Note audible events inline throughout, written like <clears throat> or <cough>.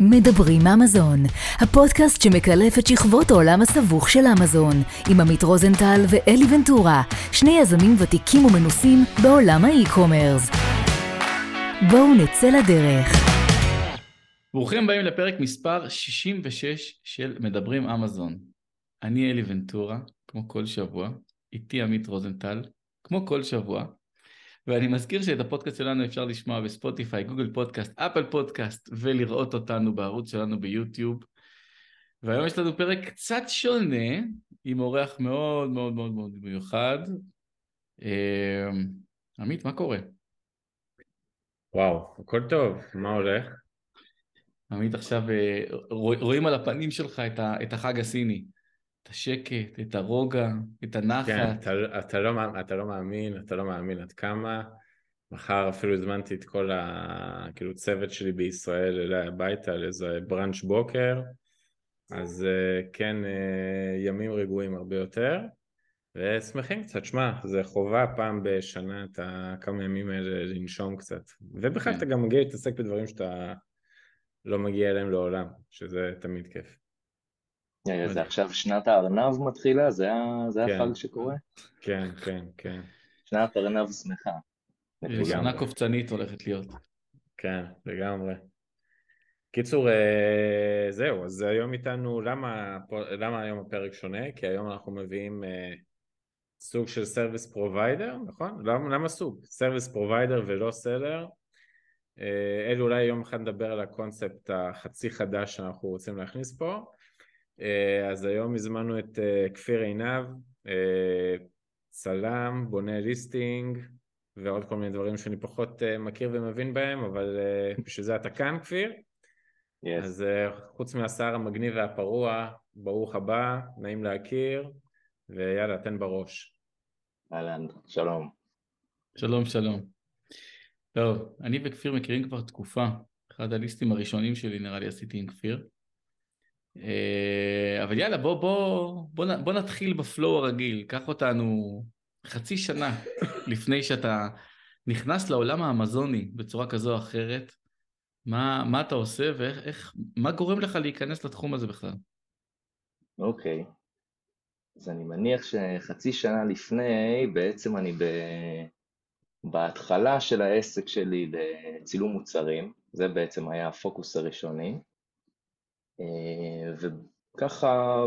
מדברים אמזון, הפודקאסט שמקלף את שכבות העולם הסבוך של אמזון, עם עמית רוזנטל ואלי ונטורה, שני יזמים ותיקים ומנוסים בעולם ה e-commerce. בואו נצא לדרך. ברוכים הבאים לפרק מספר 66 של מדברים אמזון. אני אלי ונטורה, כמו כל שבוע, איתי עמית רוזנטל, כמו כל שבוע, ואני מזכיר שאת הפודקאסט שלנו אפשר לשמוע בספוטיפיי, גוגל פודקאסט, אפל פודקאסט, ולראות אותנו בערוץ שלנו ביוטיוב. והיום יש לנו פרק קצת שונה, עם אורח מאוד מאוד מאוד מאוד מיוחד. אה, עמית, מה קורה? וואו, הכל טוב, מה הולך? עמית עכשיו, אה, רואים על הפנים שלך את החג הסיני. את השקט, את הרוגע, את הנחת. כן, אתה, אתה, לא, אתה לא מאמין, אתה לא מאמין עד כמה. מחר אפילו הזמנתי את כל ה... כאילו צוות שלי בישראל אליי הביתה לאיזה בראנץ' בוקר. אז אה, כן, אה, ימים רגועים הרבה יותר. ושמחים קצת, שמע, זה חובה פעם בשנה את הכמה ימים האלה לנשום קצת. ובכלל כן. אתה גם מגיע להתעסק בדברים שאתה לא מגיע אליהם לעולם, שזה תמיד כיף. זה עכשיו שנת הארנב מתחילה? זה כן. החג שקורה? כן, כן, כן. שנת ארנב שמחה. שנה קופצנית הולכת להיות. כן, לגמרי. קיצור, אה, זהו, אז היום איתנו, למה, למה היום הפרק שונה? כי היום אנחנו מביאים אה, סוג של service provider, נכון? למה, למה סוג? service provider ולא seller. אה, אלו אולי יום אחד נדבר על הקונספט החצי חדש שאנחנו רוצים להכניס פה. אה, אז היום הזמנו את אה, כפיר עינב, אה, צלם, בונה listing ועוד כל מיני דברים שאני פחות מכיר ומבין בהם, אבל בשביל זה אתה כאן כפיר. Yes. אז חוץ מהשיער המגניב והפרוע, ברוך הבא, נעים להכיר, ויאללה, תן בראש. אהלן, שלום. שלום, שלום. טוב, אני וכפיר מכירים כבר תקופה. אחד הליסטים הראשונים שלי נראה לי עשיתי עם כפיר. אה, אבל יאללה, בוא, בוא, בוא, בוא נתחיל בפלואו הרגיל. קח אותנו חצי שנה <laughs> לפני שאתה נכנס לעולם האמזוני בצורה כזו או אחרת. מה, מה אתה עושה ואיך, איך, מה גורם לך להיכנס לתחום הזה בכלל? אוקיי. Okay. אז אני מניח שחצי שנה לפני, בעצם אני ב... בהתחלה של העסק שלי לצילום מוצרים, זה בעצם היה הפוקוס הראשוני. אה, וככה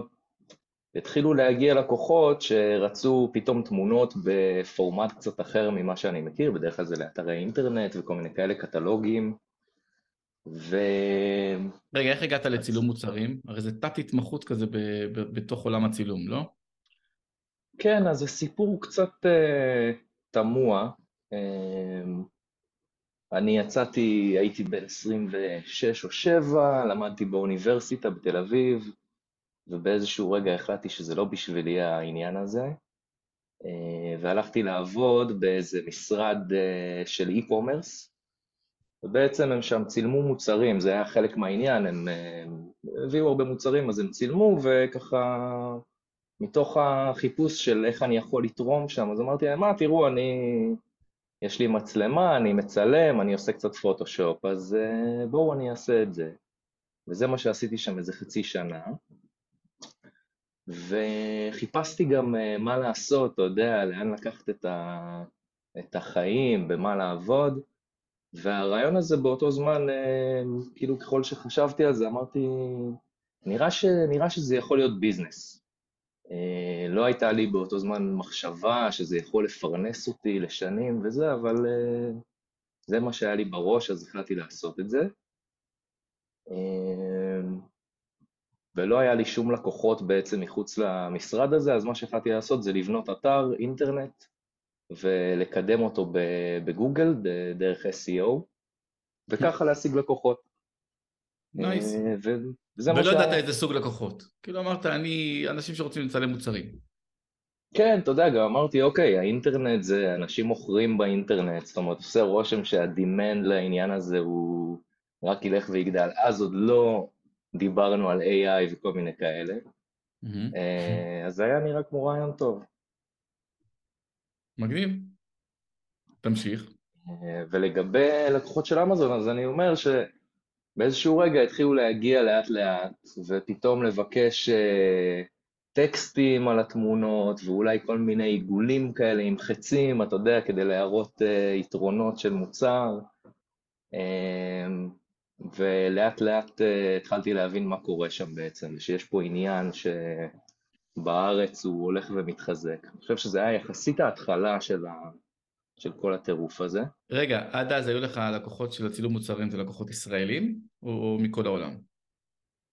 התחילו להגיע לקוחות שרצו פתאום תמונות בפורמט קצת אחר ממה שאני מכיר, בדרך כלל זה לאתרי אינטרנט וכל מיני כאלה קטלוגים. ו... רגע, איך הגעת לצילום מוצרים? הרי זה תת התמחות כזה ב- ב- בתוך עולם הצילום, לא? כן, אז זה סיפור קצת uh, תמוה. Uh, אני יצאתי, הייתי בן 26 או 7, למדתי באוניברסיטה בתל אביב, ובאיזשהו רגע החלטתי שזה לא בשבילי העניין הזה, אה, והלכתי לעבוד באיזה משרד אה, של e-commerce, ובעצם הם שם צילמו מוצרים, זה היה חלק מהעניין, הם, הם הביאו הרבה מוצרים אז הם צילמו, וככה מתוך החיפוש של איך אני יכול לתרום שם, אז אמרתי להם, מה, תראו, אני יש לי מצלמה, אני מצלם, אני עושה קצת פוטושופ, אז uh, בואו אני אעשה את זה. וזה מה שעשיתי שם איזה חצי שנה. וחיפשתי גם uh, מה לעשות, אתה יודע, לאן לקחת את, ה... את החיים, במה לעבוד. והרעיון הזה באותו זמן, uh, כאילו ככל שחשבתי על זה, אמרתי, נראה, ש... נראה שזה יכול להיות ביזנס. אה, לא הייתה לי באותו זמן מחשבה שזה יכול לפרנס אותי לשנים וזה, אבל אה, זה מה שהיה לי בראש, אז החלטתי לעשות את זה. אה, ולא היה לי שום לקוחות בעצם מחוץ למשרד הזה, אז מה שהחלטתי לעשות זה לבנות אתר אינטרנט ולקדם אותו בגוגל דרך SEO, וככה להשיג לקוחות. Nice. וזה ולא ידעת איזה סוג לקוחות. כאילו אמרת, אני, אנשים שרוצים לצלם מוצרים. כן, אתה יודע, גם אמרתי, אוקיי, האינטרנט זה אנשים מוכרים באינטרנט, זאת אומרת, עושה רושם שה demand לעניין הזה הוא רק ילך ויגדל. אז עוד לא דיברנו על AI וכל מיני כאלה. Mm-hmm. אז זה היה נראה כמו רעיון טוב. מגניב. תמשיך. אה, ולגבי לקוחות של אמזון, אז אני אומר ש... באיזשהו רגע התחילו להגיע לאט לאט, ופתאום לבקש אה, טקסטים על התמונות, ואולי כל מיני עיגולים כאלה עם חצים, אתה יודע, כדי להראות אה, יתרונות של מוצר. אה, ולאט לאט התחלתי להבין מה קורה שם בעצם, שיש פה עניין שבארץ הוא הולך ומתחזק. אני חושב שזה היה יחסית ההתחלה של, ה... של כל הטירוף הזה. רגע, עד אז היו לך לקוחות של הצילום מוצרים, זה לקוחות ישראלים או מכל העולם?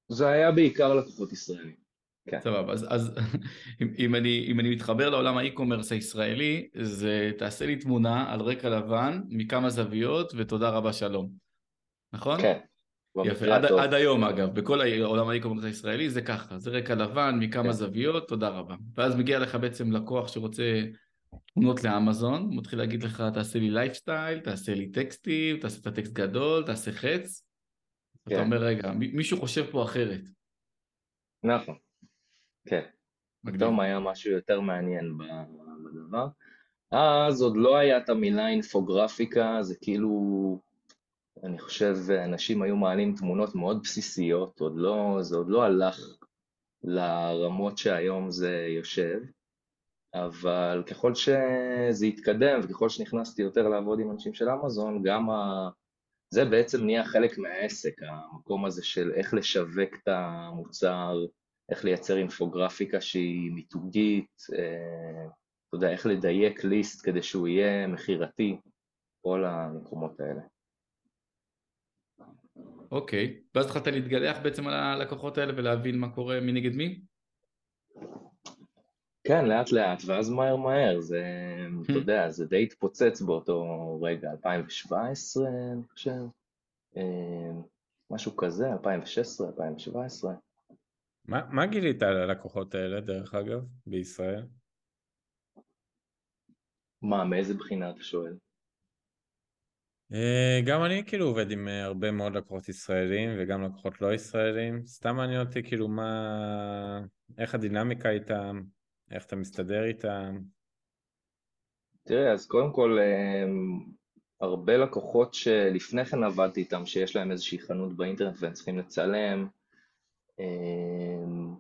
זה היה בעיקר לקוחות ישראלים. כן. סבבה, אז, אז <laughs> אם, אם, אני, אם אני מתחבר לעולם האי-קומרס הישראלי, זה תעשה לי תמונה על רקע לבן מכמה זוויות ותודה רבה שלום, נכון? כן. יפה, עד, עד היום אגב, בכל העולם ה e-commerce הישראלי זה ככה, זה רקע לבן מכמה כן. זוויות, תודה רבה. ואז מגיע לך בעצם לקוח שרוצה תמונות לאמזון, הוא מתחיל להגיד לך תעשה לי לייפסטייל, תעשה לי טקסטים, תעשה את הטקסט גדול, תעשה חץ. כן. אתה אומר רגע, מישהו חושב פה אחרת. נכון. כן. פתאום היה משהו יותר מעניין בדבר. אז עוד לא היה את המילה אינפוגרפיקה, זה כאילו, אני חושב, אנשים היו מעלים תמונות מאוד בסיסיות, עוד לא, זה עוד לא הלך לרמות שהיום זה יושב, אבל ככל שזה התקדם וככל שנכנסתי יותר לעבוד עם אנשים של אמזון, גם ה... זה בעצם נהיה חלק מהעסק, המקום הזה של איך לשווק את המוצר, איך לייצר אינפוגרפיקה שהיא מיתוגית, אה, אתה יודע, איך לדייק ליסט כדי שהוא יהיה מכירתי, כל המקומות האלה. אוקיי, okay. ואז התחלת להתגלח בעצם על הלקוחות האלה ולהבין מה קורה מי נגד מי? כן, לאט לאט, ואז מהר מהר, זה, אתה hmm. יודע, זה די התפוצץ באותו רגע, 2017, אני חושב, אה, משהו כזה, 2016, 2017. מה, מה גילית על הלקוחות האלה, דרך אגב, בישראל? מה, מאיזה בחינה אתה שואל? אה, גם אני כאילו עובד עם אה, הרבה מאוד לקוחות ישראלים וגם לקוחות לא ישראלים. סתם מעניין אותי כאילו מה... איך הדינמיקה איתם, איך אתה מסתדר איתם. תראה, אז קודם כל, אה, הרבה לקוחות שלפני כן עבדתי איתם, שיש להם איזושהי חנות באינטרנט והם צריכים לצלם, אמ,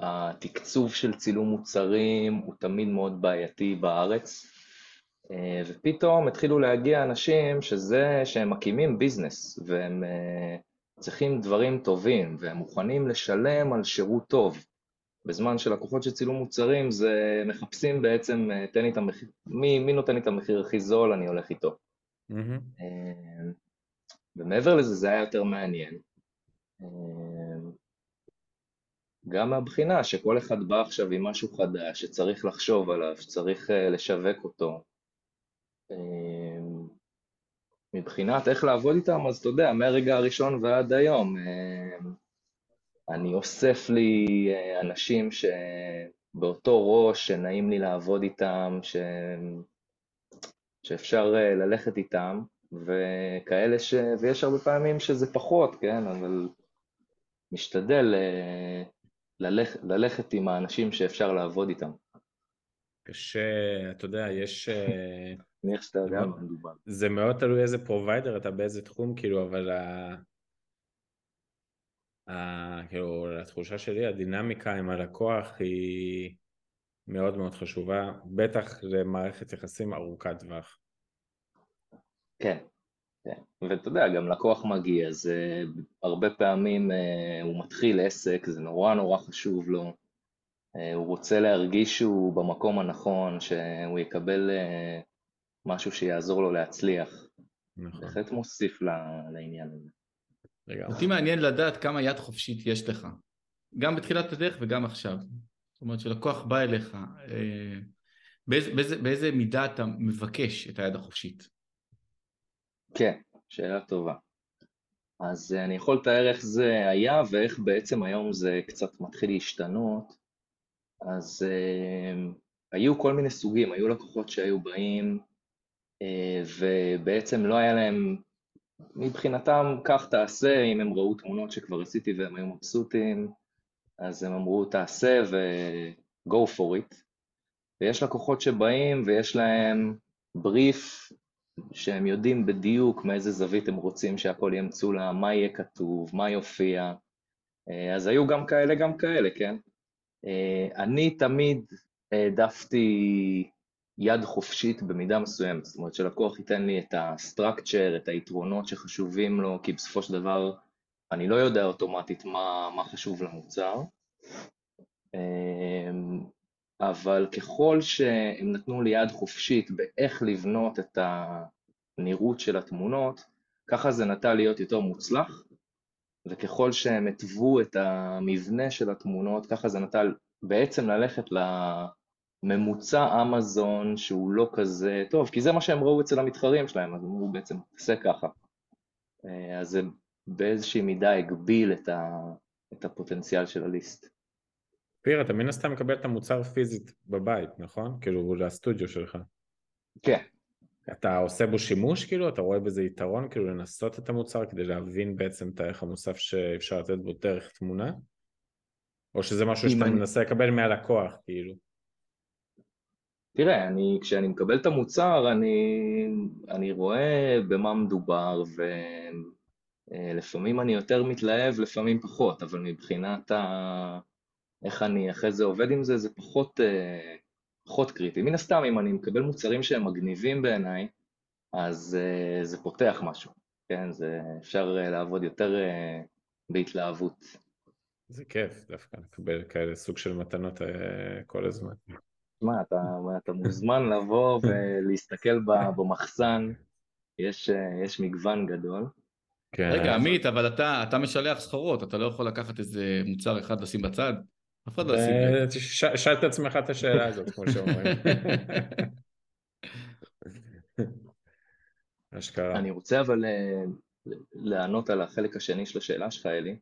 התקצוב של צילום מוצרים הוא תמיד מאוד בעייתי בארץ, אה, ופתאום התחילו להגיע אנשים שזה, שהם מקימים ביזנס, והם אה, צריכים דברים טובים, והם מוכנים לשלם על שירות טוב. בזמן שלקוחות של צילום מוצרים זה מחפשים בעצם, אה, תן לי את המחיר, מי, מי נותן לי את המחיר הכי זול, אני הולך איתו. Mm-hmm. ומעבר לזה זה היה יותר מעניין. גם מהבחינה שכל אחד בא עכשיו עם משהו חדש, שצריך לחשוב עליו, שצריך לשווק אותו. מבחינת איך לעבוד איתם, אז אתה יודע, מהרגע הראשון ועד היום, אני אוסף לי uh, אנשים שבאותו ראש, שנעים לי לעבוד איתם, ש... שאפשר uh, ללכת איתם, וכאלה ש... ויש הרבה פעמים שזה פחות, כן, אבל משתדל uh, ללכ, ללכת עם האנשים שאפשר לעבוד איתם. קשה, אתה יודע, יש... מניח שאתה יודע מה מדובר. זה מאוד תלוי איזה provider אתה באיזה תחום, כאילו, אבל ה... כאילו, לתחושה שלי, הדינמיקה עם הלקוח היא מאוד מאוד חשובה, בטח למערכת יחסים ארוכת טווח. כן, כן, ואתה יודע, גם לקוח מגיע, אז uh, הרבה פעמים uh, הוא מתחיל עסק, זה נורא נורא חשוב לו, uh, הוא רוצה להרגיש שהוא במקום הנכון, שהוא יקבל uh, משהו שיעזור לו להצליח. נכון. בהחלט מוסיף לעניין הזה. רגע, אותי מעניין לדעת כמה יד חופשית יש לך, גם בתחילת הדרך וגם עכשיו. זאת אומרת שלקוח בא אליך, באיזה, באיזה, באיזה מידה אתה מבקש את היד החופשית? כן, שאלה טובה. אז אה, אני יכול לתאר איך זה היה ואיך בעצם היום זה קצת מתחיל להשתנות. אז uh, היו כל מיני סוגים, היו לקוחות שהיו באים uh, ובעצם לא היה להם, מבחינתם כך תעשה, אם הם ראו תמונות שכבר עשיתי והם היו מבסוטים, אז הם אמרו תעשה ו-go for it. ויש לקוחות שבאים ויש להם בריף שהם יודעים בדיוק מאיזה זווית הם רוצים שהכל יהיה מצולם, מה יהיה כתוב, מה יופיע. אה, אז היו גם כאלה, גם כאלה, כן? אה, אני תמיד העדפתי יד חופשית במידה מסוימת, זאת אומרת שלקוח ייתן לי את הסטרקצ'ר, את היתרונות שחשובים לו, כי בסופו של דבר אני לא יודע אוטומטית מה, מה חשוב למוצר, אמ, אבל ככל שהם נתנו לי יד חופשית באיך לבנות את הנראות של התמונות, ככה זה נטה להיות יותר מוצלח, וככל שהם התוו את המבנה של התמונות, ככה זה נטה בעצם ללכת לממוצע אמזון שהוא לא כזה טוב, כי זה מה שהם ראו אצל המתחרים שלהם, אז אמרו בעצם, תעשה ככה. אה, אז זה באיזושהי מידה הגביל את, ה, את הפוטנציאל של הליסט. פיר, אתה מן הסתם מקבל את המוצר פיזית בבית, נכון? כאילו, לסטודיו שלך. כן. אתה עושה בו שימוש, כאילו? אתה רואה בזה יתרון, כאילו, לנסות את המוצר כדי להבין בעצם את הערך המוסף שאפשר לתת בו דרך תמונה? או שזה משהו שאתה אני... מנסה לקבל מהלקוח, כאילו? תראה, אני, כשאני מקבל את המוצר, אני, אני רואה במה מדובר, ו... אה, אני יותר מתלהב, לפעמים פחות, אבל מבחינת ה... איך אני אחרי זה עובד עם זה, זה פחות, אה, פחות קריטי. מן הסתם, אם אני מקבל מוצרים שהם מגניבים בעיניי, אז אה, זה פותח משהו, כן? זה אפשר לעבוד יותר בהתלהבות. זה כיף דווקא לקבל כאלה סוג של מתנות כל הזמן. מה, אתה, אתה מוזמן לבוא ולהסתכל במחסן, יש, יש מגוון גדול. כן. רגע, עמית, אבל אתה, אתה משלח סחורות, אתה לא יכול לקחת איזה מוצר אחד לשים בצד? אף אחד לא ישים לב. שאל את עצמך את השאלה הזאת, כמו שאומרים. <laughs> אשכרה. אני רוצה אבל אה, לענות על החלק השני של השאלה שלך, אלי.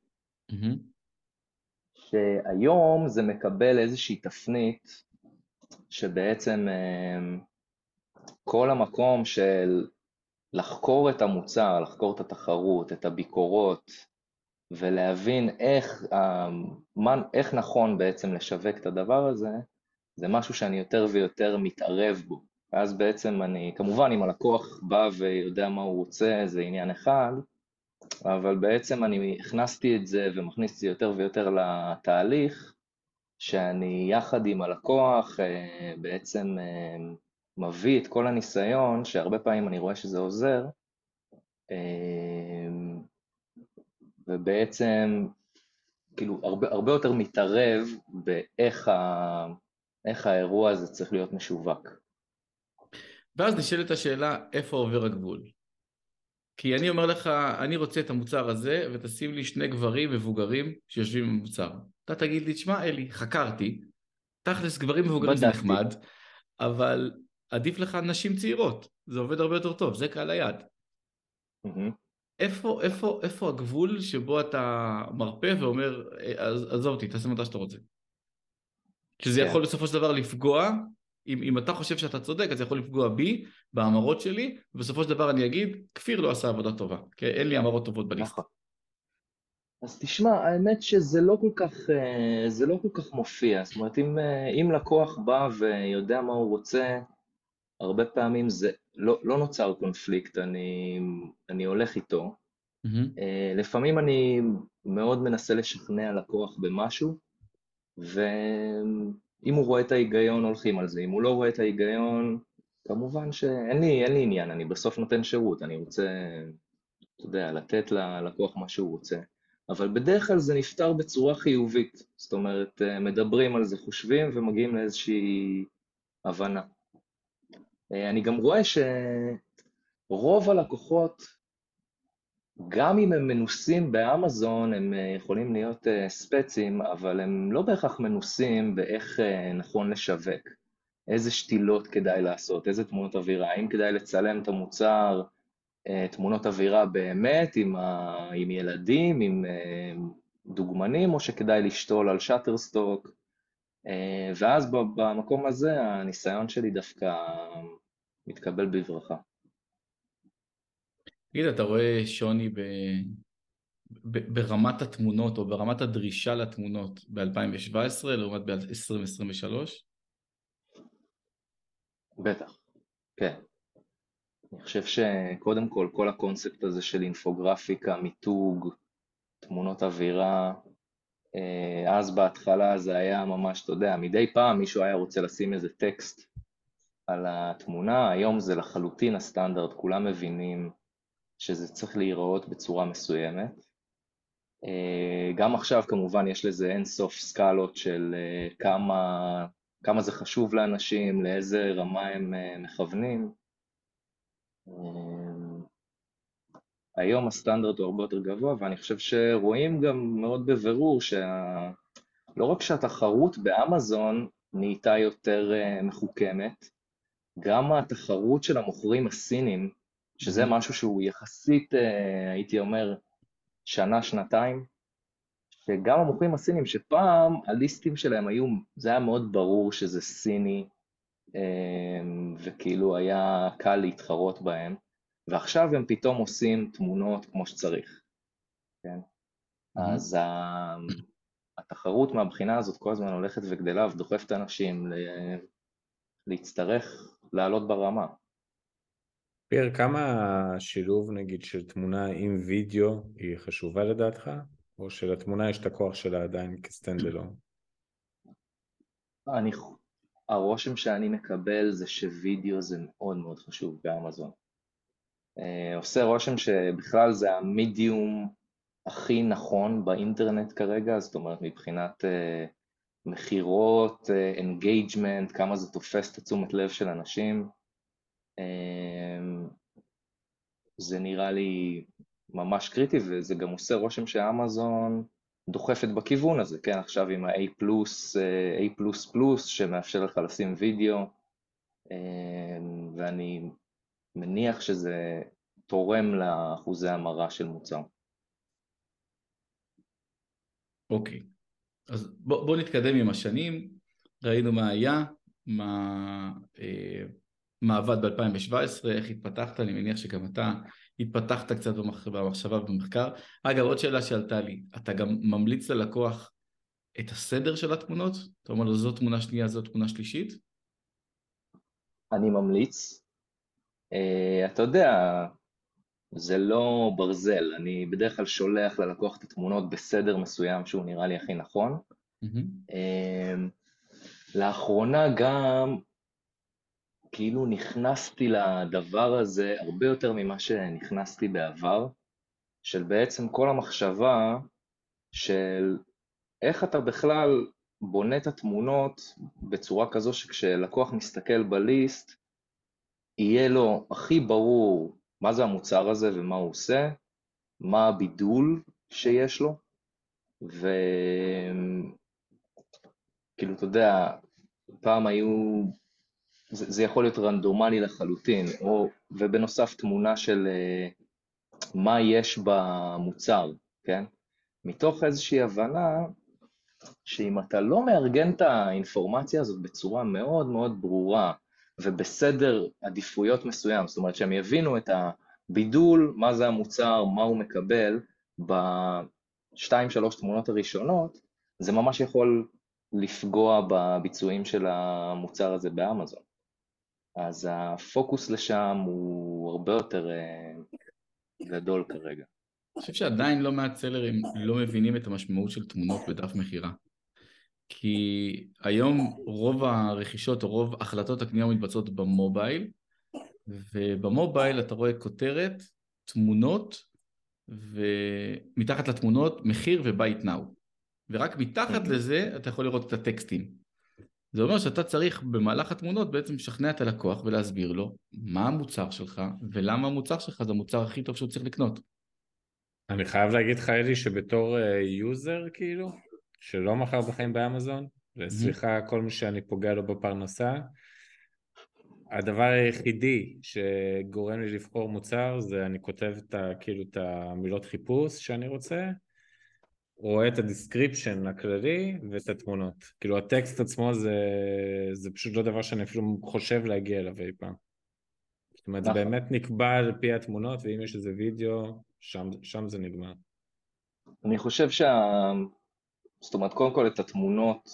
שהיום זה מקבל איזושהי תפנית שבעצם אה, כל המקום של לחקור את המוצר, לחקור את התחרות, את הביקורות, ולהבין איך, מה, איך נכון בעצם לשווק את הדבר הזה, זה משהו שאני יותר ויותר מתערב בו. ואז בעצם אני, כמובן אם הלקוח בא ויודע מה הוא רוצה, זה עניין אחד, אבל בעצם אני הכנסתי את זה ומכניס את זה יותר ויותר לתהליך, שאני יחד עם הלקוח אה, בעצם אה, מביא את כל הניסיון, שהרבה פעמים אני רואה שזה עוזר, אמ, ובעצם כאילו הרבה, הרבה יותר מתערב באיך ה, איך האירוע הזה צריך להיות משווק. ואז נשאלת השאלה, איפה עובר הגבול? כי אני אומר לך, אני רוצה את המוצר הזה, ותשים לי שני גברים מבוגרים שיושבים במוצר. אתה תגיד לי, תשמע אלי, חקרתי, תכלס גברים מבוגרים זה נחמד, אבל עדיף לך נשים צעירות, זה עובד הרבה יותר טוב, זה קהל היעד. Mm-hmm. איפה, איפה, איפה הגבול שבו אתה מרפה ואומר, עזוב אותי, תעשה מתי שאתה רוצה. שזה yeah. כן. יכול בסופו של דבר לפגוע, אם, אם אתה חושב שאתה צודק, אז זה יכול לפגוע בי, בהמרות שלי, ובסופו של דבר אני אגיד, כפיר לא עשה עבודה טובה, כי אין לי המרות טובות בליסט. נכון. אז תשמע, האמת שזה לא כל כך, אה, זה לא כל כך מופיע, זאת אומרת, אם, אה, אם לקוח בא ויודע מה הוא רוצה, הרבה פעמים זה לא, לא נוצר קונפליקט, אני, אני הולך איתו. Mm-hmm. לפעמים אני מאוד מנסה לשכנע לקוח במשהו, ואם הוא רואה את ההיגיון הולכים על זה, אם הוא לא רואה את ההיגיון, כמובן שאין לי, לי עניין, אני בסוף נותן שירות, אני רוצה, אתה יודע, לתת ללקוח מה שהוא רוצה. אבל בדרך כלל זה נפתר בצורה חיובית, זאת אומרת, אה, מדברים על זה, חושבים ומגיעים לאיזושהי הבנה. אה, אני גם רואה שרוב הלקוחות, גם אם הם מנוסים באמזון, הם אה, יכולים להיות אה, ספצים, אבל הם לא בהכרח מנוסים באיך נכון לשווק. איזה שתילות כדאי לעשות, איזה תמונות אווירה, האם כדאי לצלם את המוצר, תמונות אווירה באמת, עם, ה... עם ילדים, עם דוגמנים, או שכדאי לשתול על שאטרסטוק. ואז במקום הזה הניסיון שלי דווקא מתקבל בברכה. תגיד, אתה רואה שוני ב... ב... ברמת התמונות או ברמת הדרישה לתמונות ב-2017 לעומת ב-2023? בטח, כן. אני חושב שקודם כל, כל הקונספט הזה של אינפוגרפיקה, מיתוג, תמונות אווירה, אה, אז בהתחלה זה היה ממש, אתה יודע, מדי פעם מישהו היה רוצה לשים איזה טקסט על התמונה, היום זה לחלוטין הסטנדרט, כולם מבינים שזה צריך להיראות בצורה מסוימת. אה, גם עכשיו כמובן יש לזה אינסוף סקלות של אה, כמה, כמה זה חשוב לאנשים, לאיזה רמה הם מכוונים. היום הסטנדרט הוא הרבה יותר גבוה, ואני חושב שרואים גם מאוד בבירור שלא רק שהתחרות באמזון נהייתה יותר מחוכמת, גם התחרות של המוכרים הסינים, שזה mm-hmm. משהו שהוא יחסית, uh, הייתי אומר, שנה, שנתיים, שגם המוכרים הסינים, שפעם הליסטים שלהם היו, זה היה מאוד ברור שזה סיני, uh, וכאילו היה קל להתחרות בהם. ועכשיו הם פתאום עושים תמונות כמו שצריך, כן? Mm-hmm. אז התחרות מהבחינה הזאת כל הזמן הולכת וגדלה ודוחפת אנשים להצטרך לעלות ברמה. פיר, כמה השילוב נגיד של תמונה עם וידאו היא חשובה לדעתך? או שלתמונה יש את הכוח שלה עדיין כסטנד אלון? אני, הרושם שאני מקבל זה שווידאו זה מאוד מאוד חשוב באמזון. אה, עושה רושם שבכלל זה המדיום הכי נכון באינטרנט כרגע, זאת אומרת מבחינת uh, מכירות, engagement, uh, כמה זה תופס את התשומת לב של אנשים. Uh, זה נראה לי ממש קריטי וזה גם עושה רושם שאמזון דוחפת בכיוון הזה, כן, עכשיו עם ה-A plus, A++ שמאפשר לך לשים וידאו, ואני מניח שזה תורם לאחוזי המרה של מוצר. אוקיי, אז בוא, בוא נתקדם עם השנים, ראינו מה היה, מה, אה, מה עבד ב-2017, איך התפתחת, אני מניח שגם אתה התפתחת קצת במחשבה ובמחקר. אגב, עוד שאלה שעלתה לי, אתה גם ממליץ ללקוח את הסדר של התמונות? אתה אומר לו זו תמונה שנייה, זו תמונה שלישית? אני ממליץ, Uh, אתה יודע, זה לא ברזל, אני בדרך כלל שולח ללקוח את התמונות בסדר מסוים שהוא נראה לי הכי נכון. Mm-hmm. Uh, לאחרונה גם כאילו נכנסתי לדבר הזה הרבה יותר ממה שנכנסתי בעבר, של בעצם כל המחשבה של איך אתה בכלל בונה את התמונות בצורה כזו שכשלקוח מסתכל בליסט, יהיה לו הכי ברור מה זה המוצר הזה ומה הוא עושה, מה הבידול שיש לו, וכאילו, אתה יודע, פעם היו, זה, זה יכול להיות רנדומלי לחלוטין, או, ובנוסף תמונה של uh, מה יש במוצר, כן? מתוך איזושהי הבנה שאם אתה לא מארגן את האינפורמציה הזאת בצורה מאוד מאוד ברורה, ובסדר עדיפויות מסוים, זאת אומרת שהם יבינו את הבידול, מה זה המוצר, מה הוא מקבל, בשתיים שלוש תמונות הראשונות, זה ממש יכול לפגוע בביצועים של המוצר הזה באמזון. אז הפוקוס לשם הוא הרבה יותר אה, גדול כרגע. אני חושב שעדיין לא מעט סלרים לא מבינים את המשמעות של תמונות בדף מכירה. כי היום רוב הרכישות או רוב החלטות הקנייה מתבצעות במובייל, ובמובייל אתה רואה כותרת, תמונות, ומתחת לתמונות מחיר ו-bite now. ורק מתחת אוקיי. לזה אתה יכול לראות את הטקסטים. זה אומר שאתה צריך במהלך התמונות בעצם לשכנע את הלקוח ולהסביר לו מה המוצר שלך ולמה המוצר שלך זה המוצר הכי טוב שהוא צריך לקנות. אני חייב להגיד לך אלי שבתור יוזר uh, כאילו שלא מכר בחיים באמזון, וסליחה כל מי שאני פוגע לו בפרנסה, הדבר היחידי שגורם לי לבחור מוצר זה אני כותב את כאילו את המילות חיפוש שאני רוצה, רואה את ה description הכללי ואת התמונות. כאילו הטקסט עצמו זה, זה פשוט לא דבר שאני אפילו חושב להגיע אליו אי פעם. זאת אומרת זה נכון. באמת נקבע על פי התמונות ואם יש איזה וידאו שם, שם זה נגמר. אני חושב שה... זאת אומרת, קודם כל את התמונות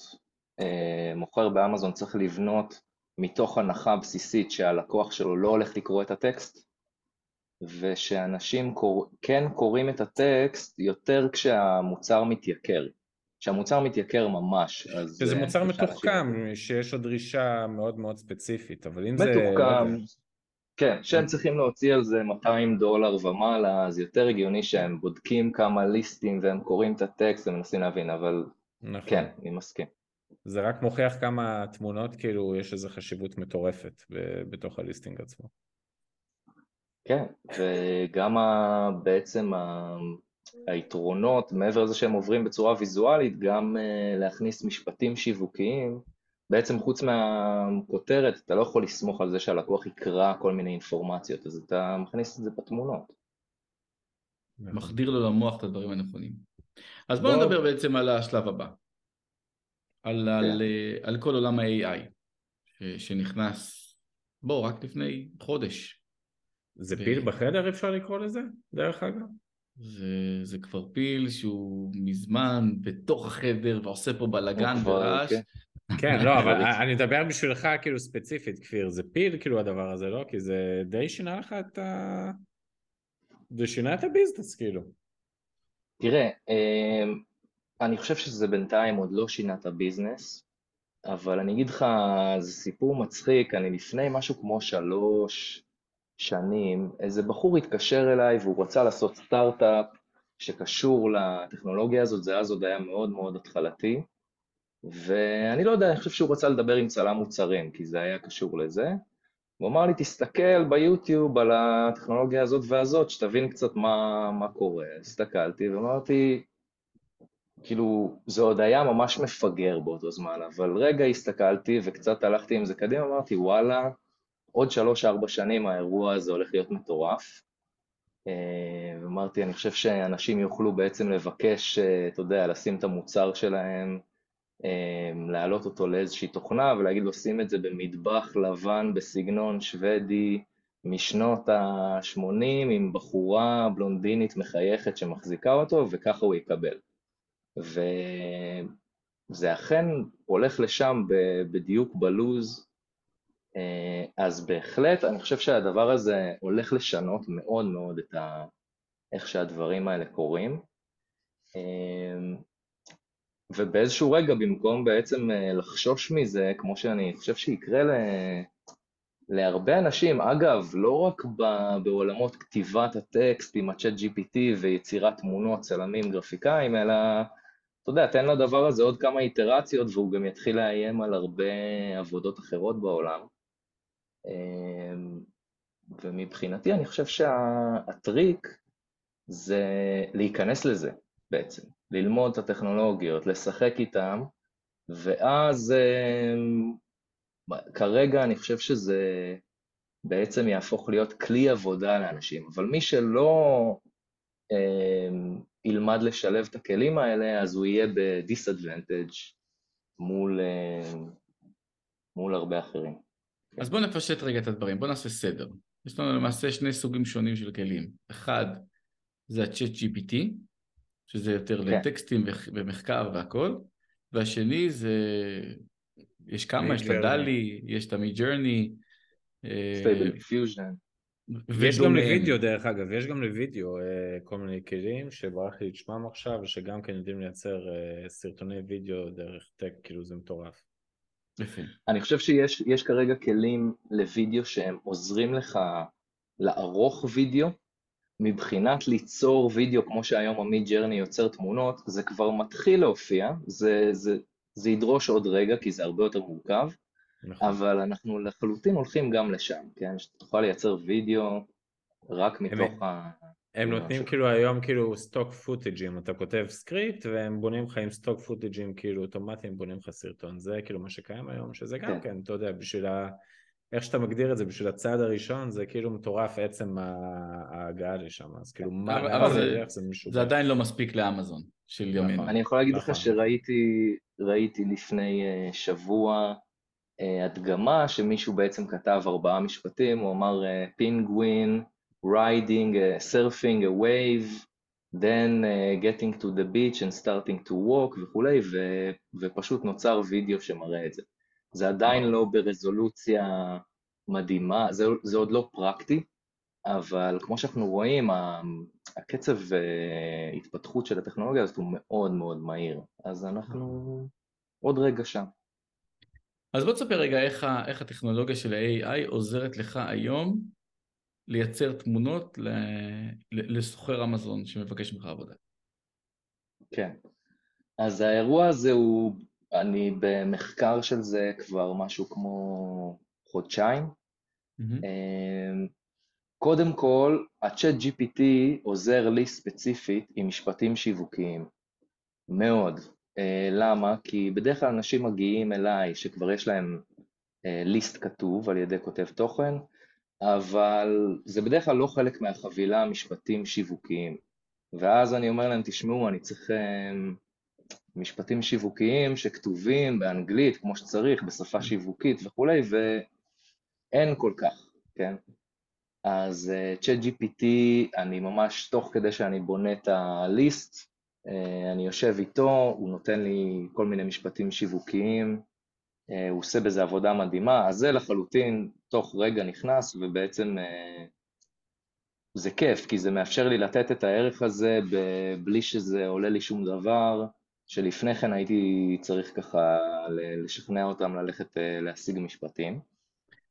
אה, מוכר באמזון צריך לבנות מתוך הנחה בסיסית שהלקוח שלו לא הולך לקרוא את הטקסט, ושאנשים קור... כן קוראים את הטקסט יותר כשהמוצר מתייקר. כשהמוצר מתייקר ממש, אז... שזה מוצר מתוחכם, שיש לו דרישה מאוד מאוד ספציפית, אבל אם זה... מתוחכם, כן, שהם צריכים להוציא על זה 200 דולר ומעלה, אז יותר הגיוני שהם בודקים כמה ליסטים והם קוראים את הטקסט ומנסים להבין, אבל נכון. כן, אני מסכים. זה רק מוכיח כמה תמונות, כאילו, יש איזו חשיבות מטורפת בתוך הליסטינג עצמו. כן, וגם בעצם ה, היתרונות, מעבר לזה שהם עוברים בצורה ויזואלית, גם uh, להכניס משפטים שיווקיים, בעצם חוץ מהכותרת, אתה לא יכול לסמוך על זה שהלקוח יקרא כל מיני אינפורמציות, אז אתה מכניס את זה בתמונות. מחדיר לו למוח את הדברים הנכונים. אז בואו בוא נדבר בעצם על השלב הבא. על, כן. על, אה, על כל עולם ה-AI שנכנס, בוא, רק לפני חודש. זה ו... פיל בחדר אפשר לקרוא לזה, דרך אגב? זה, זה כבר פיל שהוא מזמן בתוך החדר ועושה פה בלאגן ורעש. כן. כן, לא, אבל <laughs> אני מדבר בשבילך כאילו ספציפית, כפיר, זה פיל כאילו הדבר הזה, לא? כי זה די שינה לך את ה... זה שינה את הביזנס כאילו. תראה, אמ, אני חושב שזה בינתיים עוד לא שינה את הביזנס, אבל אני אגיד לך, זה סיפור מצחיק, אני לפני משהו כמו שלוש שנים, איזה בחור התקשר אליי והוא רצה לעשות סטארט-אפ שקשור לטכנולוגיה הזאת, זה אז עוד היה מאוד מאוד התחלתי, ואני לא יודע, אני חושב שהוא רצה לדבר עם צלם מוצרים, כי זה היה קשור לזה. הוא אמר לי, תסתכל ביוטיוב על הטכנולוגיה הזאת והזאת, שתבין קצת מה, מה קורה. הסתכלתי ואמרתי, כאילו, זה עוד היה ממש מפגר באותו זמן, אבל רגע הסתכלתי וקצת הלכתי עם זה קדימה, אמרתי, וואלה, עוד שלוש-ארבע שנים האירוע הזה הולך להיות מטורף. אה, אמרתי, אני חושב שאנשים יוכלו בעצם לבקש, אה, אתה יודע, לשים את המוצר שלהם, אה, להעלות אותו לאיזושהי תוכנה ולהגיד לו, שים את זה במטבח לבן בסגנון שוודי משנות ה-80 עם בחורה בלונדינית מחייכת שמחזיקה אותו, וככה הוא יקבל. וזה אכן הולך לשם בדיוק בלוז, אז בהחלט אני חושב שהדבר הזה הולך לשנות מאוד מאוד את ה... איך שהדברים האלה קורים. אה, ובאיזשהו רגע, במקום בעצם אה, לחשוש מזה, כמו שאני חושב שיקרה ל... להרבה אנשים, אגב, לא רק בעולמות כתיבת הטקסט עם הצ'אט GPT ויצירת תמונות, צלמים, גרפיקאים, אלא אתה יודע, תן לדבר הזה עוד כמה איטרציות והוא גם יתחיל לאיים על הרבה עבודות אחרות בעולם. אמ, ומבחינתי אני חושב שהטריק זה להיכנס לזה בעצם, ללמוד את הטכנולוגיות, לשחק איתם, ואז אמ, כרגע אני חושב שזה בעצם יהפוך להיות כלי עבודה לאנשים, אבל מי שלא אמ, ילמד לשלב את הכלים האלה, אז הוא יהיה ב disadvantage מול, מול הרבה אחרים. אז בואו נפשט רגע את הדברים, בואו נעשה סדר. יש לנו למעשה שני סוגים שונים של כלים. אחד, זה ה-chat GPT, שזה יותר כן. לטקסטים ומחקר והכל, והשני זה, יש כמה, יש את ה-DALL-E, יש את ה-Midjourney. Stable Diffusion. ויש גם לוידאו דרך אגב, יש גם לוידאו אה, כל מיני כלים שברח לי את שמם עכשיו ושגם כן יודעים לייצר אה, סרטוני וידאו דרך טקסט, כאילו זה מטורף. יפה. אני חושב שיש כרגע כלים לוידאו שהם עוזרים לך לערוך וידאו, מבחינת ליצור וידאו כמו שהיום Midjourney יוצר תמונות, זה כבר מתחיל להופיע, זה, זה, זה ידרוש עוד רגע כי זה הרבה יותר מורכב, נכון. אבל אנחנו לחלוטין הולכים גם לשם, כן? שאתה תוכל לייצר וידאו רק מתוך ה... הם נותנים כאילו היום כאילו stock footage-ים, אתה כותב סקריפט והם בונים לך עם stock footage-ים כאילו אוטומטיים בונים לך סרטון, זה כאילו מה שקיים היום, שזה גם כן, כן אתה יודע, בשביל ה... איך שאתה מגדיר את זה, בשביל הצעד הראשון זה כאילו מטורף עצם ההגעה לשם, אז כאילו מה, אבל זה, זה, זה, זה עדיין לא מספיק לאמזון של נכון. ימינו. אני יכול להגיד לך נכון. שראיתי לפני אה, שבוע אה, הדגמה שמישהו בעצם כתב ארבעה משפטים, הוא אמר פינגווין, riding, uh, surfing a wave, then uh, getting to the beach and starting to walk וכולי, ו, ופשוט נוצר וידאו שמראה את זה. זה עדיין לא ברזולוציה מדהימה, זה, זה עוד לא פרקטי, אבל כמו שאנחנו רואים, הקצב uh, התפתחות של הטכנולוגיה הזאת הוא מאוד מאוד מהיר, אז אנחנו עוד רגע שם. אז בוא תספר רגע איך, איך הטכנולוגיה של ה-AI עוזרת לך היום לייצר תמונות לסוחר אמזון שמבקש ממך עבודה. כן, אז האירוע הזה הוא, אני במחקר של זה כבר משהו כמו חודשיים. Mm-hmm. קודם כל, ה-chat GPT עוזר לי ספציפית עם משפטים שיווקיים, מאוד. Uh, למה? כי בדרך כלל אנשים מגיעים אליי שכבר יש להם ליסט uh, כתוב על ידי כותב תוכן, אבל זה בדרך כלל לא חלק מהחבילה המשפטים שיווקיים. ואז אני אומר להם, תשמעו, אני צריך uh, משפטים שיווקיים שכתובים באנגלית כמו שצריך, בשפה שיווקית וכולי, ואין כל כך, כן? אז צ'אט uh, GPT, אני ממש, תוך כדי שאני בונה את הליסט, uh, אני יושב איתו, הוא נותן לי כל מיני משפטים שיווקיים, הוא עושה בזה עבודה מדהימה, אז זה לחלוטין תוך רגע נכנס, ובעצם uh, זה כיף, כי זה מאפשר לי לתת את הערך הזה בלי שזה עולה לי שום דבר, שלפני כן הייתי צריך ככה לשכנע אותם ללכת להשיג משפטים.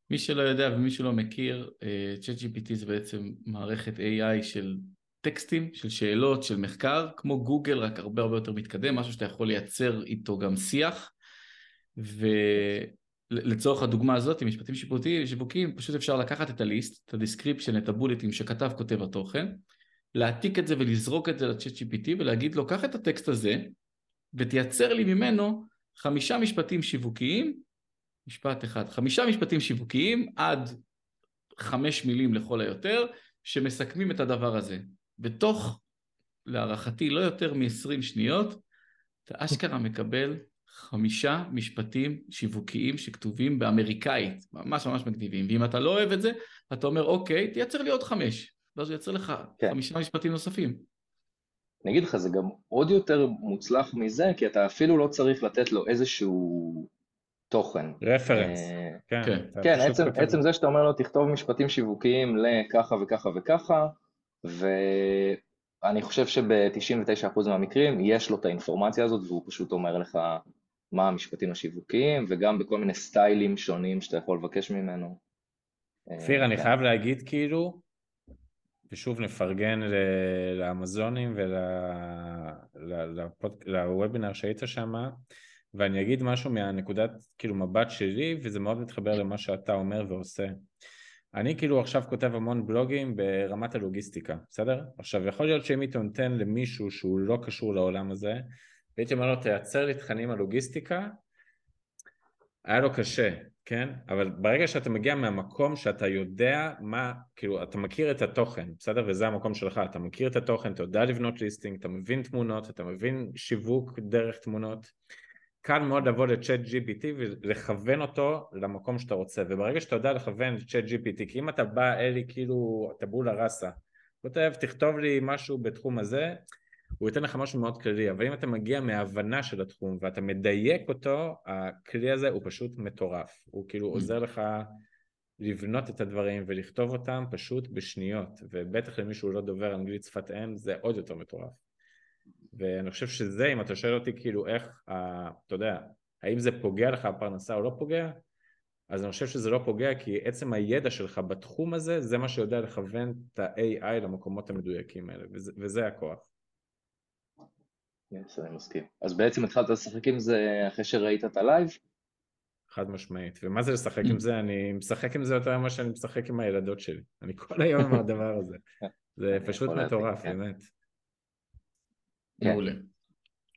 מי שלא יודע ומי שלא מכיר, אה, ChatGPT זה בעצם מערכת AI של טקסטים, של שאלות, של מחקר, כמו גוגל, רק הרבה הרבה יותר מתקדם, משהו שאתה יכול לייצר איתו גם שיח. ולצורך הדוגמה הזאת, משפטים שיפוטיים, שיווקיים, פשוט אפשר לקחת את ה list, את ה description, את הבולטים שכתב כותב התוכן, להעתיק את זה ולזרוק את זה ל chat GPT ולהגיד לו, קח את הטקסט הזה ותייצר לי ממנו חמישה משפטים שיווקיים משפט אחד. חמישה משפטים שיווקיים עד חמש מילים לכל היותר, שמסכמים את הדבר הזה. בתוך, להערכתי, לא יותר מ-20 שניות, אתה אשכרה מקבל חמישה משפטים שיווקיים שכתובים באמריקאית, ממש ממש מגניבים. ואם אתה לא אוהב את זה, אתה אומר, אוקיי, תייצר לי עוד חמש. ואז הוא ייצר לך כן. חמישה משפטים נוספים. אני אגיד לך, זה גם עוד יותר מוצלח מזה, כי אתה אפילו לא צריך לתת לו איזשהו תוכן. רפרנס. אה, כן, כן, כן עצם, עצם זה שאתה אומר לו תכתוב משפטים שיווקיים לככה וככה וככה, ואני חושב שב-99% מהמקרים יש לו את האינפורמציה הזאת והוא פשוט אומר לך מה המשפטים השיווקיים, וגם בכל מיני סטיילים שונים שאתה יכול לבקש ממנו. כפיר, אה, אני כן. חייב להגיד כאילו, ושוב נפרגן לאמזונים ולוובינר שהיית שם, ואני אגיד משהו מהנקודת כאילו מבט שלי, וזה מאוד מתחבר למה שאתה אומר ועושה. אני כאילו עכשיו כותב המון בלוגים ברמת הלוגיסטיקה, בסדר? עכשיו יכול להיות שאם הייתי נותן למישהו שהוא לא קשור לעולם הזה, והייתי אומר לו תייצר לי תכנים על לוגיסטיקה, היה לו קשה, כן? אבל ברגע שאתה מגיע מהמקום שאתה יודע מה, כאילו אתה מכיר את התוכן, בסדר? וזה המקום שלך, אתה מכיר את התוכן, אתה יודע לבנות ליסטינג, אתה מבין תמונות, אתה מבין שיווק דרך תמונות, קל מאוד לבוא לצ'אט GPT ולכוון אותו למקום שאתה רוצה וברגע שאתה יודע לכוון צ'אט GPT כי אם אתה בא אלי כאילו טבולה ראסה כותב תכתוב לי משהו בתחום הזה הוא ייתן לך משהו מאוד כללי אבל אם אתה מגיע מהבנה של התחום ואתה מדייק אותו הכלי הזה הוא פשוט מטורף הוא כאילו mm. עוזר לך לבנות את הדברים ולכתוב אותם פשוט בשניות ובטח למי שהוא לא דובר אנגלית שפת אם זה עוד יותר מטורף ואני חושב שזה, אם אתה שואל אותי כאילו איך, ה, אתה יודע, האם זה פוגע לך בפרנסה או לא פוגע, אז אני חושב שזה לא פוגע כי עצם הידע שלך בתחום הזה, זה מה שיודע לכוון את ה-AI למקומות המדויקים האלה, וזה, וזה הכוח. Yes, אני מסכים. אז בעצם התחלת לשחק עם זה אחרי שראית את הלייב? חד משמעית. ומה זה לשחק עם <clears throat> זה? אני משחק עם זה יותר ממה שאני משחק עם הילדות שלי. אני כל היום עם הדבר הזה. <laughs> זה פשוט מטורף, כן. באמת. כן. מעולה.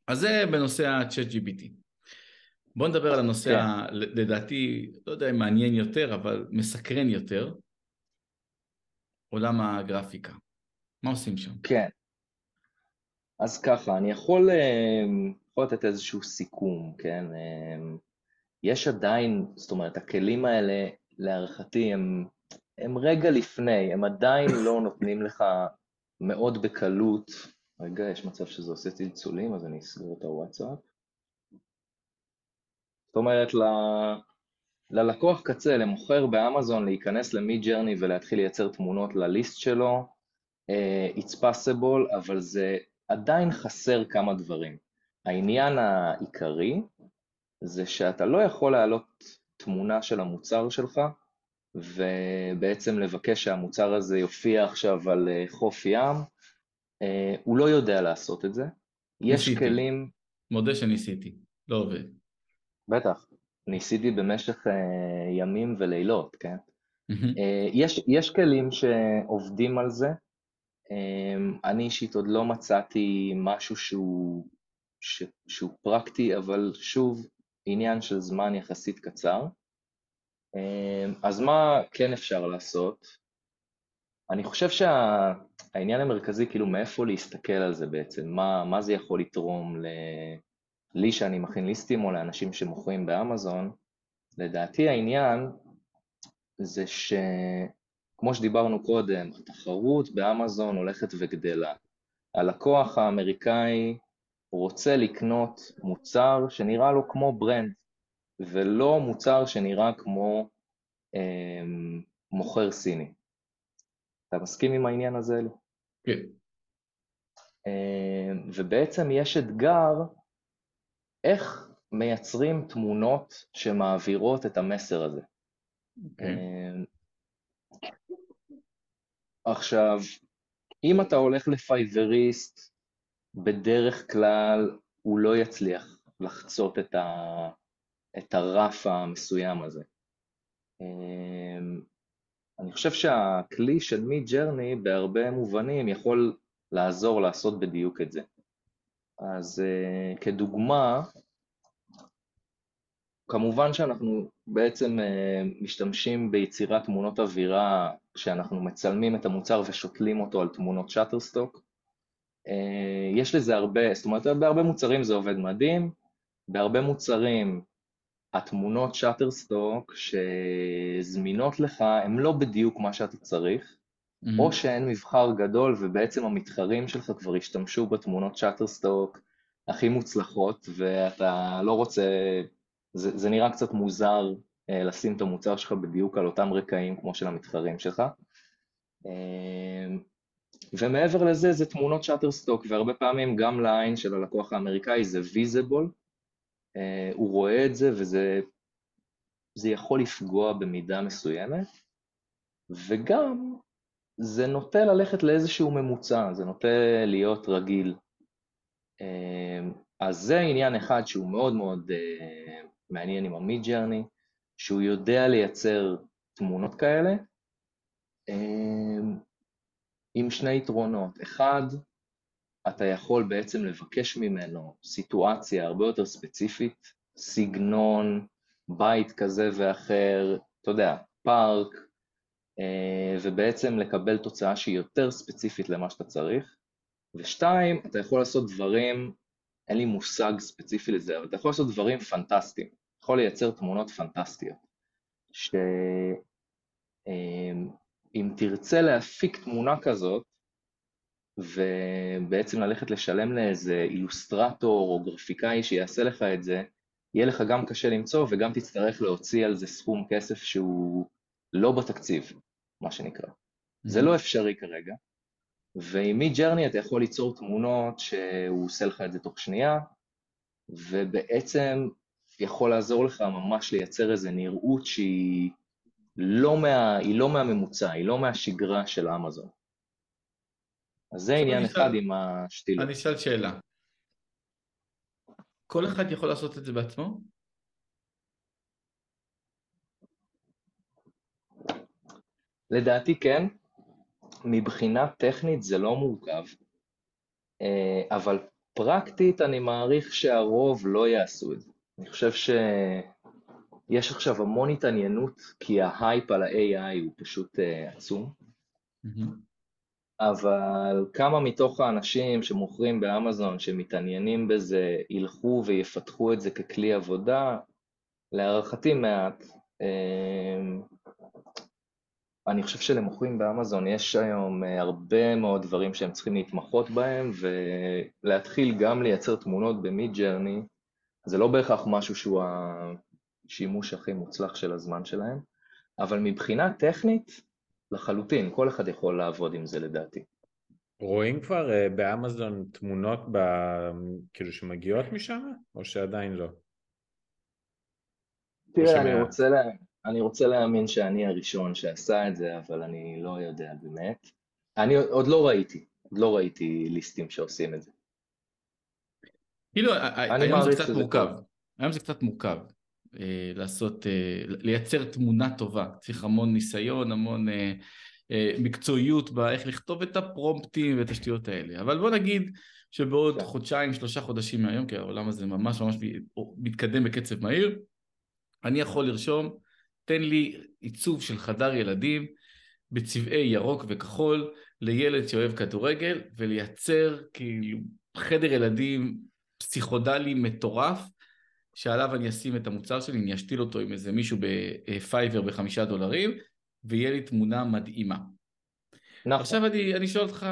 אז זה בנושא ה-chat GPT. בואו נדבר על הנושא, כן. ה, לדעתי, לא יודע אם מעניין יותר, אבל מסקרן יותר, עולם הגרפיקה. מה עושים שם? כן. אז ככה, אני יכול, אה, יכול לתת איזשהו סיכום, כן? אה, יש עדיין, זאת אומרת, הכלים האלה, להערכתי, הם, הם רגע לפני, הם עדיין לא <laughs> נותנים לך מאוד בקלות רגע, יש מצב שזה עושה צלצולים, אז אני אסגור את הוואטסאפ. זאת אומרת, ללקוח קצה, למוכר באמזון, להיכנס למיד ג'רני ולהתחיל לייצר תמונות לליסט שלו, uh, it's possible, אבל זה עדיין חסר כמה דברים. העניין העיקרי זה שאתה לא יכול להעלות תמונה של המוצר שלך ובעצם לבקש שהמוצר הזה יופיע עכשיו על אה, חוף ים, uh, הוא לא יודע לעשות את זה. יש ניסיתי. כלים... מודה שניסיתי, לא עובד. בטח, ניסיתי במשך uh, ימים ולילות, כן? יש, יש כלים שעובדים על זה. Um, אני אישית עוד לא מצאתי משהו שהוא, ש, שהוא פרקטי, אבל שוב, עניין של זמן יחסית קצר. Um, אז מה כן אפשר לעשות? אני חושב שהעניין המרכזי, כאילו, מאיפה להסתכל על זה בעצם, מה, מה זה יכול לתרום ל... לי שאני מכין ליסטים או לאנשים שמוכרים באמזון, לדעתי העניין זה שכמו שדיברנו קודם, התחרות באמזון הולכת וגדלה. הלקוח האמריקאי רוצה לקנות מוצר שנראה לו כמו ברנד, ולא מוצר שנראה כמו אה, מוכר סיני. אתה מסכים עם העניין הזה, אלו? כן. אה, ובעצם יש אתגר איך מייצרים תמונות שמעבירות את המסר הזה. אוקיי. אה, עכשיו, אם אתה הולך לפייבריסט, בדרך כלל הוא לא יצליח לחצות את, ה, את הרף המסוים הזה. אה, אני חושב שהכלי של מי ג'רני בהרבה מובנים יכול לעזור לעשות בדיוק את זה. אז uh, כדוגמה, כמובן שאנחנו בעצם uh, משתמשים ביצירת תמונות אווירה כשאנחנו מצלמים את המוצר ושותלים אותו על תמונות שאטרסטוק. Uh, יש לזה הרבה, זאת אומרת, בהרבה מוצרים זה עובד מדהים, בהרבה מוצרים התמונות שאטרסטוק שזמינות לך הן לא בדיוק מה שאתה צריך, מהמם. או שאין מבחר גדול ובעצם המתחרים שלך כבר השתמשו בתמונות Shutterstock הכי מוצלחות ואתה לא רוצה, זה, זה נראה קצת מוזר אה, לשים את המוצר שלך בדיוק על אותם רקעים כמו של המתחרים שלך. אה, ומעבר לזה זה תמונות Shutterstock והרבה פעמים גם לעין של הלקוח האמריקאי זה visible, אה, הוא רואה את זה וזה זה יכול לפגוע במידה מסוימת וגם זה נוטה ללכת לאיזשהו ממוצע, זה נוטה להיות רגיל. אה, אז זה עניין אחד שהוא מאוד מאוד אה, מעניין עם המיד ג'רני, שהוא יודע לייצר תמונות כאלה, אה, עם שני יתרונות. אחד, אתה יכול בעצם לבקש ממנו סיטואציה הרבה יותר ספציפית, סגנון, בית כזה ואחר, אתה יודע, פארק, אה, ובעצם לקבל תוצאה שהיא יותר ספציפית למה שאתה צריך. ושתיים, אתה יכול לעשות דברים, אין לי מושג ספציפי לזה, אבל אתה יכול לעשות דברים פנטסטיים. יכול לייצר תמונות פנטסטיות. שאם תרצה להפיק תמונה כזאת, ובעצם ללכת לשלם לאיזה אילוסטרטור או גרפיקאי שיעשה לך את זה, יהיה לך גם קשה למצוא וגם תצטרך להוציא על זה סכום כסף שהוא לא בתקציב, מה שנקרא. זה לא אפשרי כרגע, ועם מי ג'רני אתה יכול ליצור תמונות שהוא עושה לך את זה תוך שנייה, ובעצם יכול לעזור לך ממש לייצר איזו נראות שהיא לא, מה, היא לא מהממוצע, היא לא מהשגרה של אמזון. אז זה עניין אחד אשאל- עם השתילות. אני אשאל שאלה. כל אחד יכול לעשות את זה בעצמו? לדעתי כן, מבחינה טכנית זה לא מורכב, אה, אבל פרקטית אני מעריך שהרוב לא יעשו את זה. אני חושב שיש עכשיו המון התעניינות, כי ההייפ על ה-AI הוא פשוט אה, עצום. אבל כמה מתוך האנשים שמוכרים באמזון, שמתעניינים בזה, ילכו ויפתחו את זה ככלי עבודה, להערכתי מעט. אה, אני חושב שלמוכרים באמזון יש היום אה, הרבה מאוד דברים שהם צריכים להתמחות בהם, ולהתחיל גם לייצר תמונות במיד ג'רני, זה לא בהכרח משהו שהוא השימוש הכי מוצלח של הזמן שלהם, אבל מבחינה טכנית, לחלוטין, כל אחד יכול לעבוד עם זה לדעתי. רואים כבר uh, באמזון תמונות ב... כאילו שמגיעות משם, או שעדיין לא? תראה, אני רוצה, לה... אני רוצה להאמין שאני הראשון שעשה את זה, אבל אני לא יודע באמת. אני עוד לא ראיתי, עוד לא ראיתי ליסטים שעושים את זה. כאילו, היום זה קצת מורכב. היום זה קצת מורכב. אה, לעשות, אה, לייצר תמונה טובה. צריך המון ניסיון, המון אה, מקצועיות באיך לכתוב את הפרומפטים ואת השטויות האלה. אבל בוא נגיד שבעוד כן. חודשיים, שלושה חודשים מהיום, כי העולם הזה ממש ממש מתקדם בקצב מהיר, אני יכול לרשום, תן לי עיצוב של חדר ילדים בצבעי ירוק וכחול לילד שאוהב כדורגל ולייצר כאילו חדר ילדים פסיכודלי מטורף שעליו אני אשים את המוצר שלי, אני אשתיל אותו עם איזה מישהו בפייבר בחמישה דולרים, ויהיה לי תמונה מדהימה. נכון. עכשיו אני, אני שואל אותך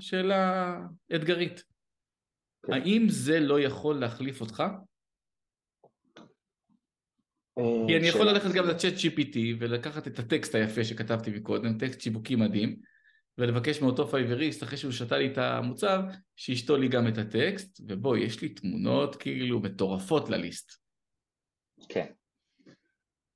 שאלה אתגרית. כן. האם זה לא יכול להחליף אותך? אה, כי אני יכול ללכת גם ל chat GPT ולקחת את הטקסט היפה שכתבתי מקודם, טקסט שיווקי מדהים, ולבקש מאותו Fiverr-יסט, אחרי שהוא שתל לי את המוצר, שישתול לי גם את הטקסט, ו boy, יש לי תמונות כאילו מטורפות ל list. כן.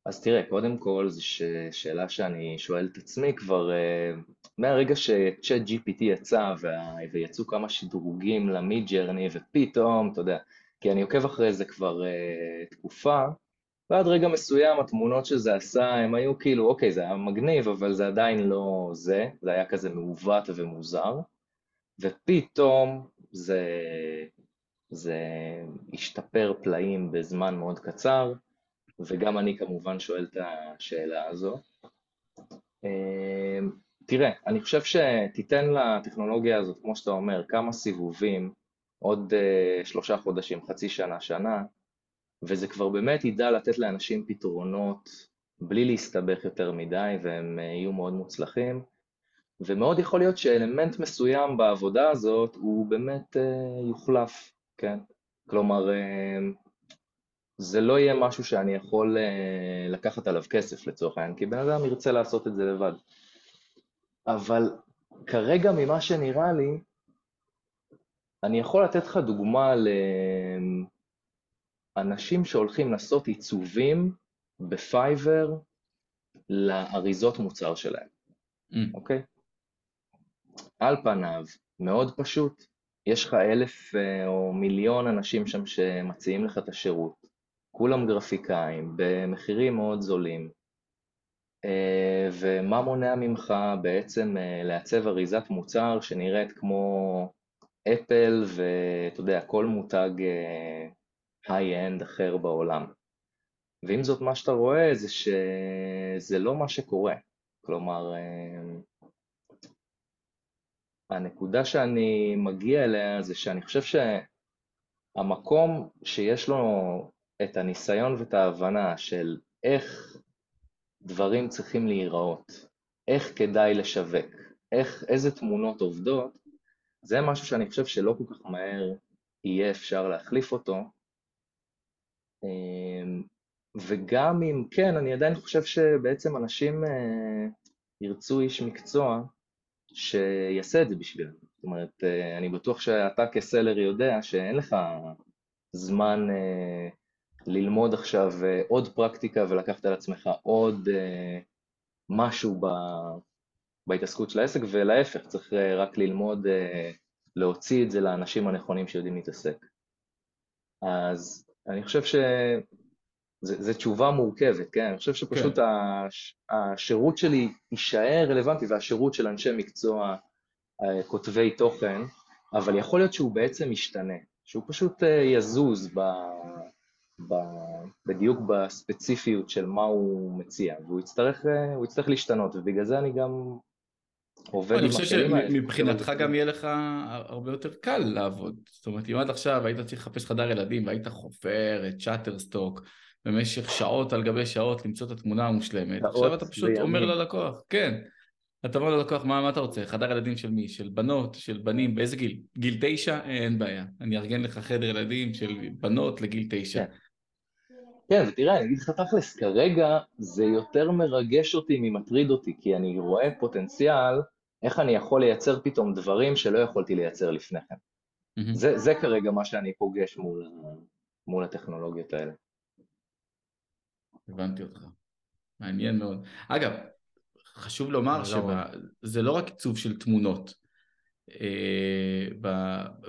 אז תראה, קודם כל זו שאלה שאני שואל את עצמי כבר, uh, מהרגע שצ'אט GPT יצא וה... ויצאו כמה שדרוגים למיד ג'רני, ופתאום, אתה יודע, כי אני עוקב אחרי זה כבר uh, תקופה, ועד רגע מסוים התמונות שזה עשה, הם היו כאילו, אוקיי, זה היה מגניב, אבל זה עדיין לא זה, זה היה כזה מעוות ומוזר, ופתאום זה, זה השתפר פלאים בזמן מאוד קצר, וגם אני כמובן שואל את השאלה הזו. אמ, תראה, אני חושב שתיתן לטכנולוגיה הזאת, כמו שאתה אומר, כמה סיבובים, עוד uh, שלושה חודשים, חצי שנה, שנה, וזה כבר באמת ידע לתת לאנשים פתרונות בלי להסתבך יותר מדי, והם אה, יהיו מאוד מוצלחים. ומאוד יכול להיות שאלמנט מסוים בעבודה הזאת הוא באמת uh, יוחלף, כן? כלומר, uh, זה לא יהיה משהו שאני יכול לקחת עליו כסף לצורך העניין, כי בן אדם ירצה לעשות את זה לבד. אבל כרגע ממה שנראה לי, אני יכול לתת לך דוגמה ל... אנשים שהולכים לעשות עיצובים בפייבר לאריזות מוצר שלהם, mm. אוקיי? על פניו, מאוד פשוט, יש לך אלף אה, או מיליון אנשים שם שמציעים לך את השירות, כולם גרפיקאים, במחירים מאוד זולים, אה, ומה מונע ממך בעצם אה, לעצב אריזת מוצר שנראית כמו אפל ואתה יודע, כל מותג היי-אנד אחר בעולם. ועם זאת מה שאתה רואה זה שזה לא מה שקורה. כלומר, אה, הנקודה שאני מגיע אליה זה שאני חושב שהמקום שיש לו את הניסיון ואת ההבנה של איך דברים צריכים להיראות, איך כדאי לשווק, איך, איזה תמונות עובדות, זה משהו שאני חושב שלא כל כך מהר יהיה אפשר להחליף אותו, וגם אם כן, אני עדיין חושב שבעצם אנשים אה, ירצו איש מקצוע שיעשה את זה בשבילם. זאת אומרת, אה, אני בטוח שאתה כסלר יודע שאין לך זמן אה, ללמוד עכשיו עוד פרקטיקה ולקחת על עצמך עוד משהו בהתעסקות של העסק, ולהפך, צריך רק ללמוד להוציא את זה לאנשים הנכונים שיודעים להתעסק. אז אני חושב שזו תשובה מורכבת, כן? אני חושב שפשוט כן. הש, השירות שלי יישאר רלוונטי, והשירות של אנשי מקצוע, אה, כותבי תוכן, אבל יכול להיות שהוא בעצם ישתנה, שהוא פשוט אה, יזוז ב, ב, בדיוק בספציפיות של מה הוא מציע, והוא יצטרך, אה, יצטרך להשתנות, ובגלל זה אני גם עובד. אני חושב שמבחינתך גם יהיה לך הרבה יותר קל לעבוד. זאת אומרת, אם עד עכשיו היית צריך לחפש חדר ילדים והיית חופר את שאטרסטוק במשך שעות על גבי שעות למצוא את התמונה המושלמת, עכשיו אתה פשוט אומר ללקוח, כן. אתה אומר ללקוח, מה, מה אתה רוצה? חדר ילדים של מי? של בנות? של בנים? באיזה גיל? גיל תשע? אין בעיה. אני אארגן לך חדר ילדים של בנות לגיל תשע. כן. ותראה, אני אגיד לך תכלס, כרגע זה יותר מרגש אותי ממטריד אותי, כי אני רואה פוטנציאל איך אני יכול לייצר פתאום דברים שלא יכולתי לייצר לפני כן. מהמם. זה, זה כרגע מה שאני פוגש מול, מול הטכנולוגיות האלה. הבנתי אותך. מעניין מאוד. אגב, חשוב לומר שזה לא רק עיצוב של תמונות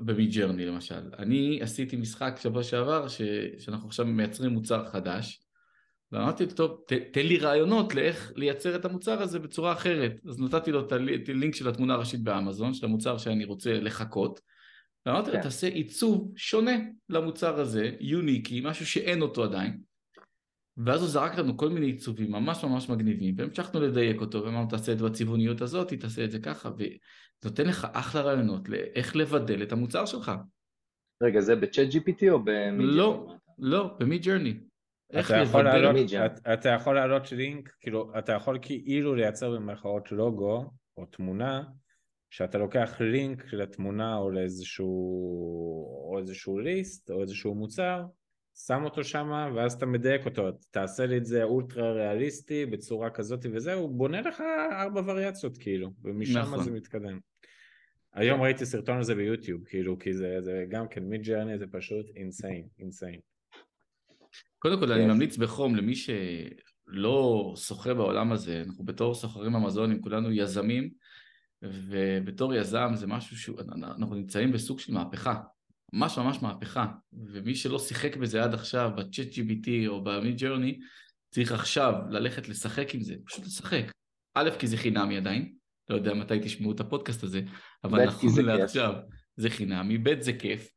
במידג'רני למשל. אני עשיתי משחק שבוע שעבר ש, שאנחנו עכשיו מייצרים מוצר חדש ואמרתי לו, טוב, ת, תן לי רעיונות לאיך לייצר את המוצר הזה בצורה אחרת. אז נתתי לו את הלינק של התמונה הראשית באמזון, של המוצר שאני רוצה לחקות, ואמרתי לו, כן. תעשה עיצוב שונה למוצר הזה, unique-י, משהו שאין אותו עדיין. ואז הוא זרק לנו כל מיני עיצובים ממש ממש מגניבים, והמשכנו לדייק אותו, ואמרנו תעשה את זה בצבעוניות הזאת, תעשה את זה ככה, ונותן לך אחלה רעיונות לאיך לבדל את המוצר שלך. רגע, זה ב chat GPT או ב Midjourney? לא, לא, ב Midjourney. איך אתה יכול לבדל... להעלות, Midjourney. אתה- יכול להעלות לינק, כאילו, אתה יכול כאילו לייצר במרכאות לוגו או תמונה, שאתה לוקח לינק לתמונה או לאיזשהו, או איזשהו ליסט או איזשהו מוצר, שם אותו שם ואז אתה מדייק אותו, תעשה לי את זה אולטרה ריאליסטי בצורה כזאת וזהו, בונה לך ארבע וריאציות כאילו, ומשם נכון. זה מתקדם. היום ראיתי סרטון על זה ביוטיוב, כאילו, כי זה, זה גם כן מיד ג'רני זה פשוט אינסיין, אינסיין. קודם כל, אני Yes. ממליץ בחום למי שלא שוחה בעולם הזה, אנחנו בתור סוחרים אמזונים, כולנו יזמים, ובתור יזם זה משהו שהוא, אנחנו נמצאים בסוג של מהפכה, ממש ממש מהפכה, ומי שלא שיחק בזה עד עכשיו, בצ'אט GBT או במיד ג'רני, צריך עכשיו ללכת לשחק עם זה, פשוט לשחק. א', כי זה חינמי עדיין, לא יודע מתי תשמעו את הפודקאסט הזה, אבל נכון זה כיף. לעכשיו זה חינמי, ב', זה כיף,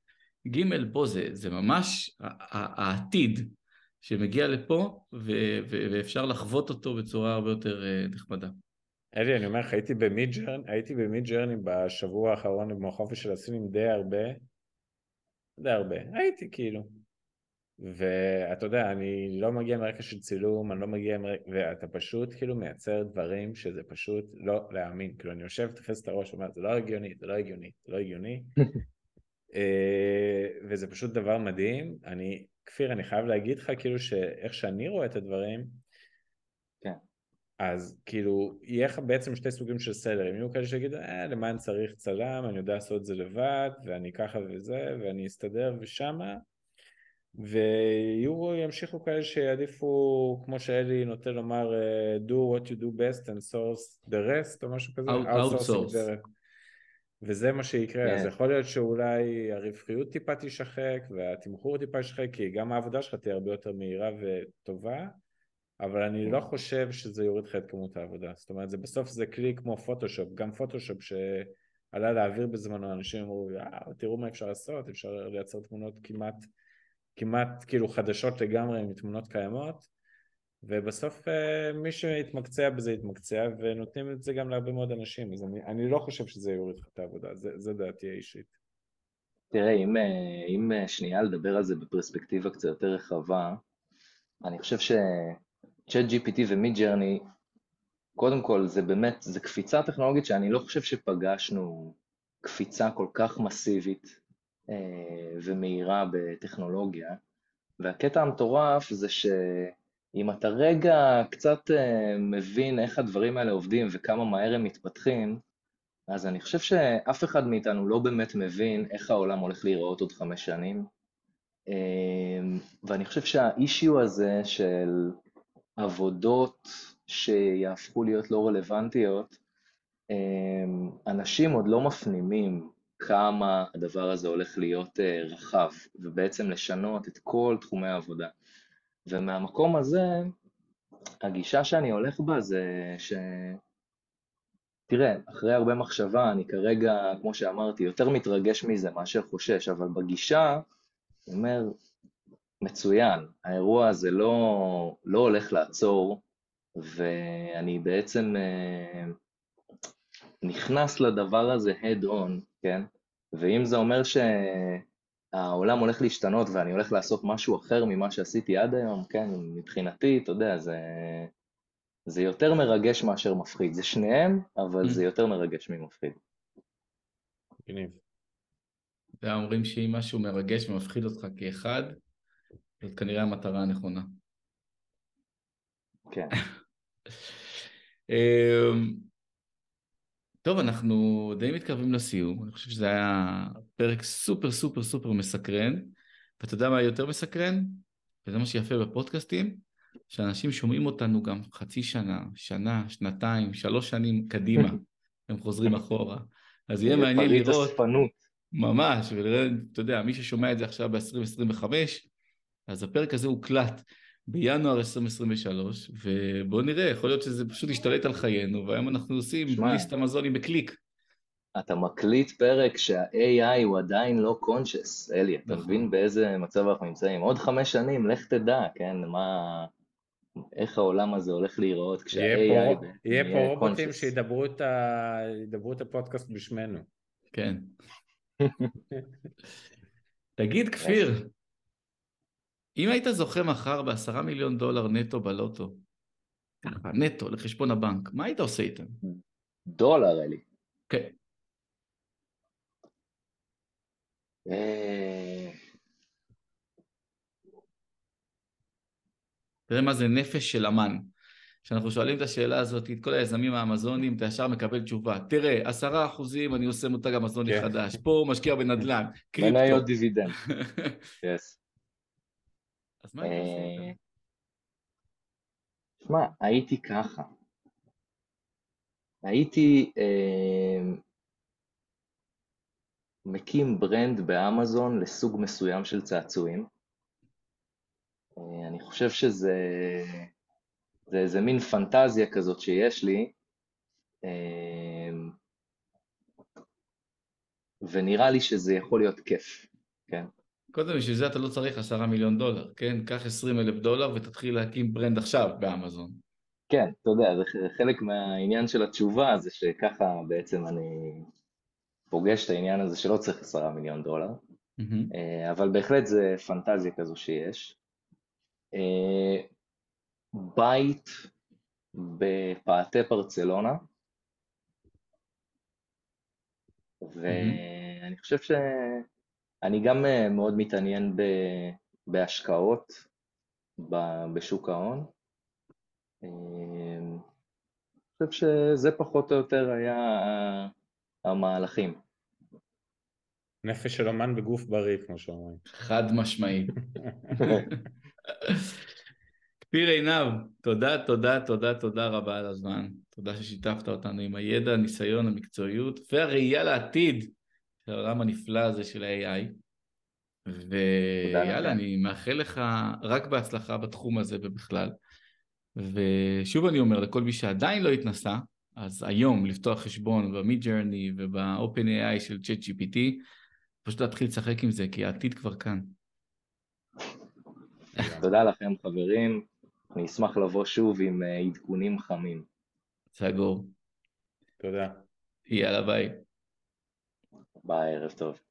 ג', בוא, זה, זה ממש ה- ה- העתיד שמגיע לפה, ו- ו- ואפשר לחוות אותו בצורה הרבה יותר אה, נחמדה. אלי, אני אומר לך, הייתי במיד ג'רני, הייתי ב Midjourney בשבוע האחרון עם החופש של הסינים די הרבה, די הרבה, הייתי כאילו. ואתה יודע, אני לא מגיע מרקע של צילום, אני לא מגיע מרקע, ואתה פשוט כאילו מייצר דברים שזה פשוט לא להאמין. כאילו, אני יושב, תופס את הראש, אומר, זה לא הגיוני, זה לא הגיוני, זה לא הגיוני. <laughs> אה, וזה פשוט דבר מדהים. אני, כפיר, אני חייב להגיד לך, כאילו, שאיך שאני רואה את הדברים, כן. אז כאילו, יהיה לך בעצם שתי סוגים של סלרים. יהיו כאלה שיגידו, אה, למה אני צריך צלם, אני יודע לעשות את זה לבד, ואני ככה וזה, ואני אסתדר ושמה. ויהיו, ימשיכו כאלה שיעדיפו, כמו שאלי נוטה לומר, אה, do what you do best and source the rest, או משהו כזה, Out- outsource. וזה מה שיקרה, כן. אז יכול להיות שאולי הרווחיות טיפה תישחק והתמחור טיפה יישחק, כי גם העבודה שלך תהיה הרבה יותר מהירה וטובה, אבל אני לא חושב שזה יוריד לך את כמות העבודה. זאת אומרת, זה בסוף זה כלי כמו פוטושופ, גם פוטושופ שעלה לאוויר בזמנו, אנשים אמרו, אה, תראו מה אפשר לעשות, אפשר לייצר תמונות כמעט, כמעט כאילו חדשות לגמרי מתמונות קיימות, ובסוף אה, מי שיתמקצע בזה יתמקצע, ונותנים את זה גם להרבה מאוד אנשים, אז אני, אני לא חושב שזה יוריד לך את העבודה, זה דעתי האישית. תראה, אם, אה, אם אה, שנייה לדבר על זה בפרספקטיבה קצת יותר רחבה, אני חושב ש-Chat GPT ומיד ג'רני, קודם כל זה באמת, זה קפיצה טכנולוגית שאני לא חושב שפגשנו קפיצה כל כך מסיבית ומהירה בטכנולוגיה, והקטע המטורף זה שאם אתה רגע קצת אה, מבין איך הדברים האלה עובדים וכמה מהר הם מתפתחים, אז אני חושב שאף אחד מאיתנו לא באמת מבין איך העולם הולך להיראות עוד חמש שנים. אמ, ואני חושב שהאישיו הזה של עבודות שיהפכו להיות לא רלוונטיות, אנשים עוד לא מפנימים כמה הדבר הזה הולך להיות אה, רחב, ובעצם לשנות את כל תחומי העבודה. ומהמקום הזה, הגישה שאני הולך בה זה ש... תראה, אחרי הרבה מחשבה, אני כרגע, כמו שאמרתי, יותר מתרגש מזה מאשר חושש, אבל בגישה, אני אומר, מצוין, האירוע הזה לא, לא הולך לעצור, ואני בעצם אה, נכנס לדבר הזה on, כן? ואם זה אומר שהעולם הולך להשתנות ואני הולך לעשות משהו אחר ממה שעשיתי עד היום, כן? מבחינתי, אתה יודע, זה... זה יותר מרגש מאשר מפחיד. זה שניהם, אבל זה יותר מרגש ממפחיד. מגניב. אתה יודע, אומרים שאם משהו מרגש ומפחיד אותך כאחד, זאת כנראה המטרה הנכונה. כן. <laughs> טוב, אנחנו די מתקרבים לסיום, אני חושב שזה היה פרק סופר סופר סופר מסקרן, ואתה יודע מה יותר מסקרן? וזה מה שיפה בפודקאסטים, שאנשים שומעים אותנו גם חצי שנה, שנה, שנתיים, שלוש שנים קדימה, <laughs> הם חוזרים אחורה. אז יהיה מעניין לראות, אספנות. ממש, ולראות, אתה יודע, מי ששומע את זה עכשיו ב-2025, אז הפרק הזה הוקלט בינואר 2023, ובואו נראה, יכול להיות שזה פשוט ישתלט על חיינו, והיום אנחנו עושים. ליסט אמזוני בקליק. אתה מקליט פרק שה-AI הוא עדיין לא conscious, אלי, אתה נכון. מבין באיזה מצב אנחנו נמצאים? עוד חמש שנים, לך תדע, כן, מה... איך העולם הזה הולך להיראות יהיה כשה-AI פה- בעצם יהיה פה רובוטים. שידברו את ה- את הפודקאסט בשמנו. כן. <laughs> תגיד, כפיר, אם היית זוכה מחר בעשרה מיליון דולר נטו בלוטו, ככה, נטו, לחשבון הבנק, מה היית עושה איתם? דולר, אלי. כן. אה, תראה מה זה נפש של אמן. כשאנחנו שואלים את השאלה הזאת, את כל היזמים האמזונים, אתה ישר מקבל תשובה. תראה, עשרה אחוזים אני עושה מותג אמזוני כן. חדש, פה הוא משקיע בנדל"ן, קריפטו. מניות דיבידנד, <laughs> יס. אז מה היית עושה אה? שמע, הייתי ככה. הייתי אה, מקים ברנד באמזון לסוג מסוים של צעצועים. אה, אני חושב שזה זה איזה מין פנטזיה כזאת שיש לי, אה, ונראה לי שזה יכול להיות כיף, כן? קודם, בשביל זה אתה לא צריך עשרה מיליון דולר, כן? קח עשרים אלף דולר ותתחיל להקים ברנד עכשיו באמזון. כן, אתה יודע, זה חלק מהעניין של התשובה, זה שככה בעצם אני פוגש את העניין הזה שלא צריך עשרה מיליון דולר. אה, אבל בהחלט זה פנטזיה כזו שיש. אה, בית בפאתי ברצלונה, ואני חושב שאני גם אה, מאוד מתעניין ב- בהשקעות ב- בשוק ההון. אה, אני חושב שזה פחות או יותר היה המהלכים. נפש של אמן בגוף בריא, כמו שאומרים. חד משמעית. כפיר עינב, תודה, תודה, תודה, תודה רבה על הזמן. תודה ששיתפת אותנו עם הידע, הניסיון, המקצועיות והראייה לעתיד של העולם הנפלא הזה של ה-AI. ויאללה. אני מאחל לך רק בהצלחה בתחום הזה ובכלל. ושוב אני אומר לכל מי שעדיין לא התנסה, אז היום לפתוח חשבון ב-Mid Journey וב-OpenAI של ChatGPT, פשוט להתחיל לשחק עם זה, כי העתיד כבר כאן. תודה לכם חברים, אני אשמח לבוא שוב עם אה, עדכונים חמים. סגור. תודה. יאללה ביי. ביי, ערב טוב.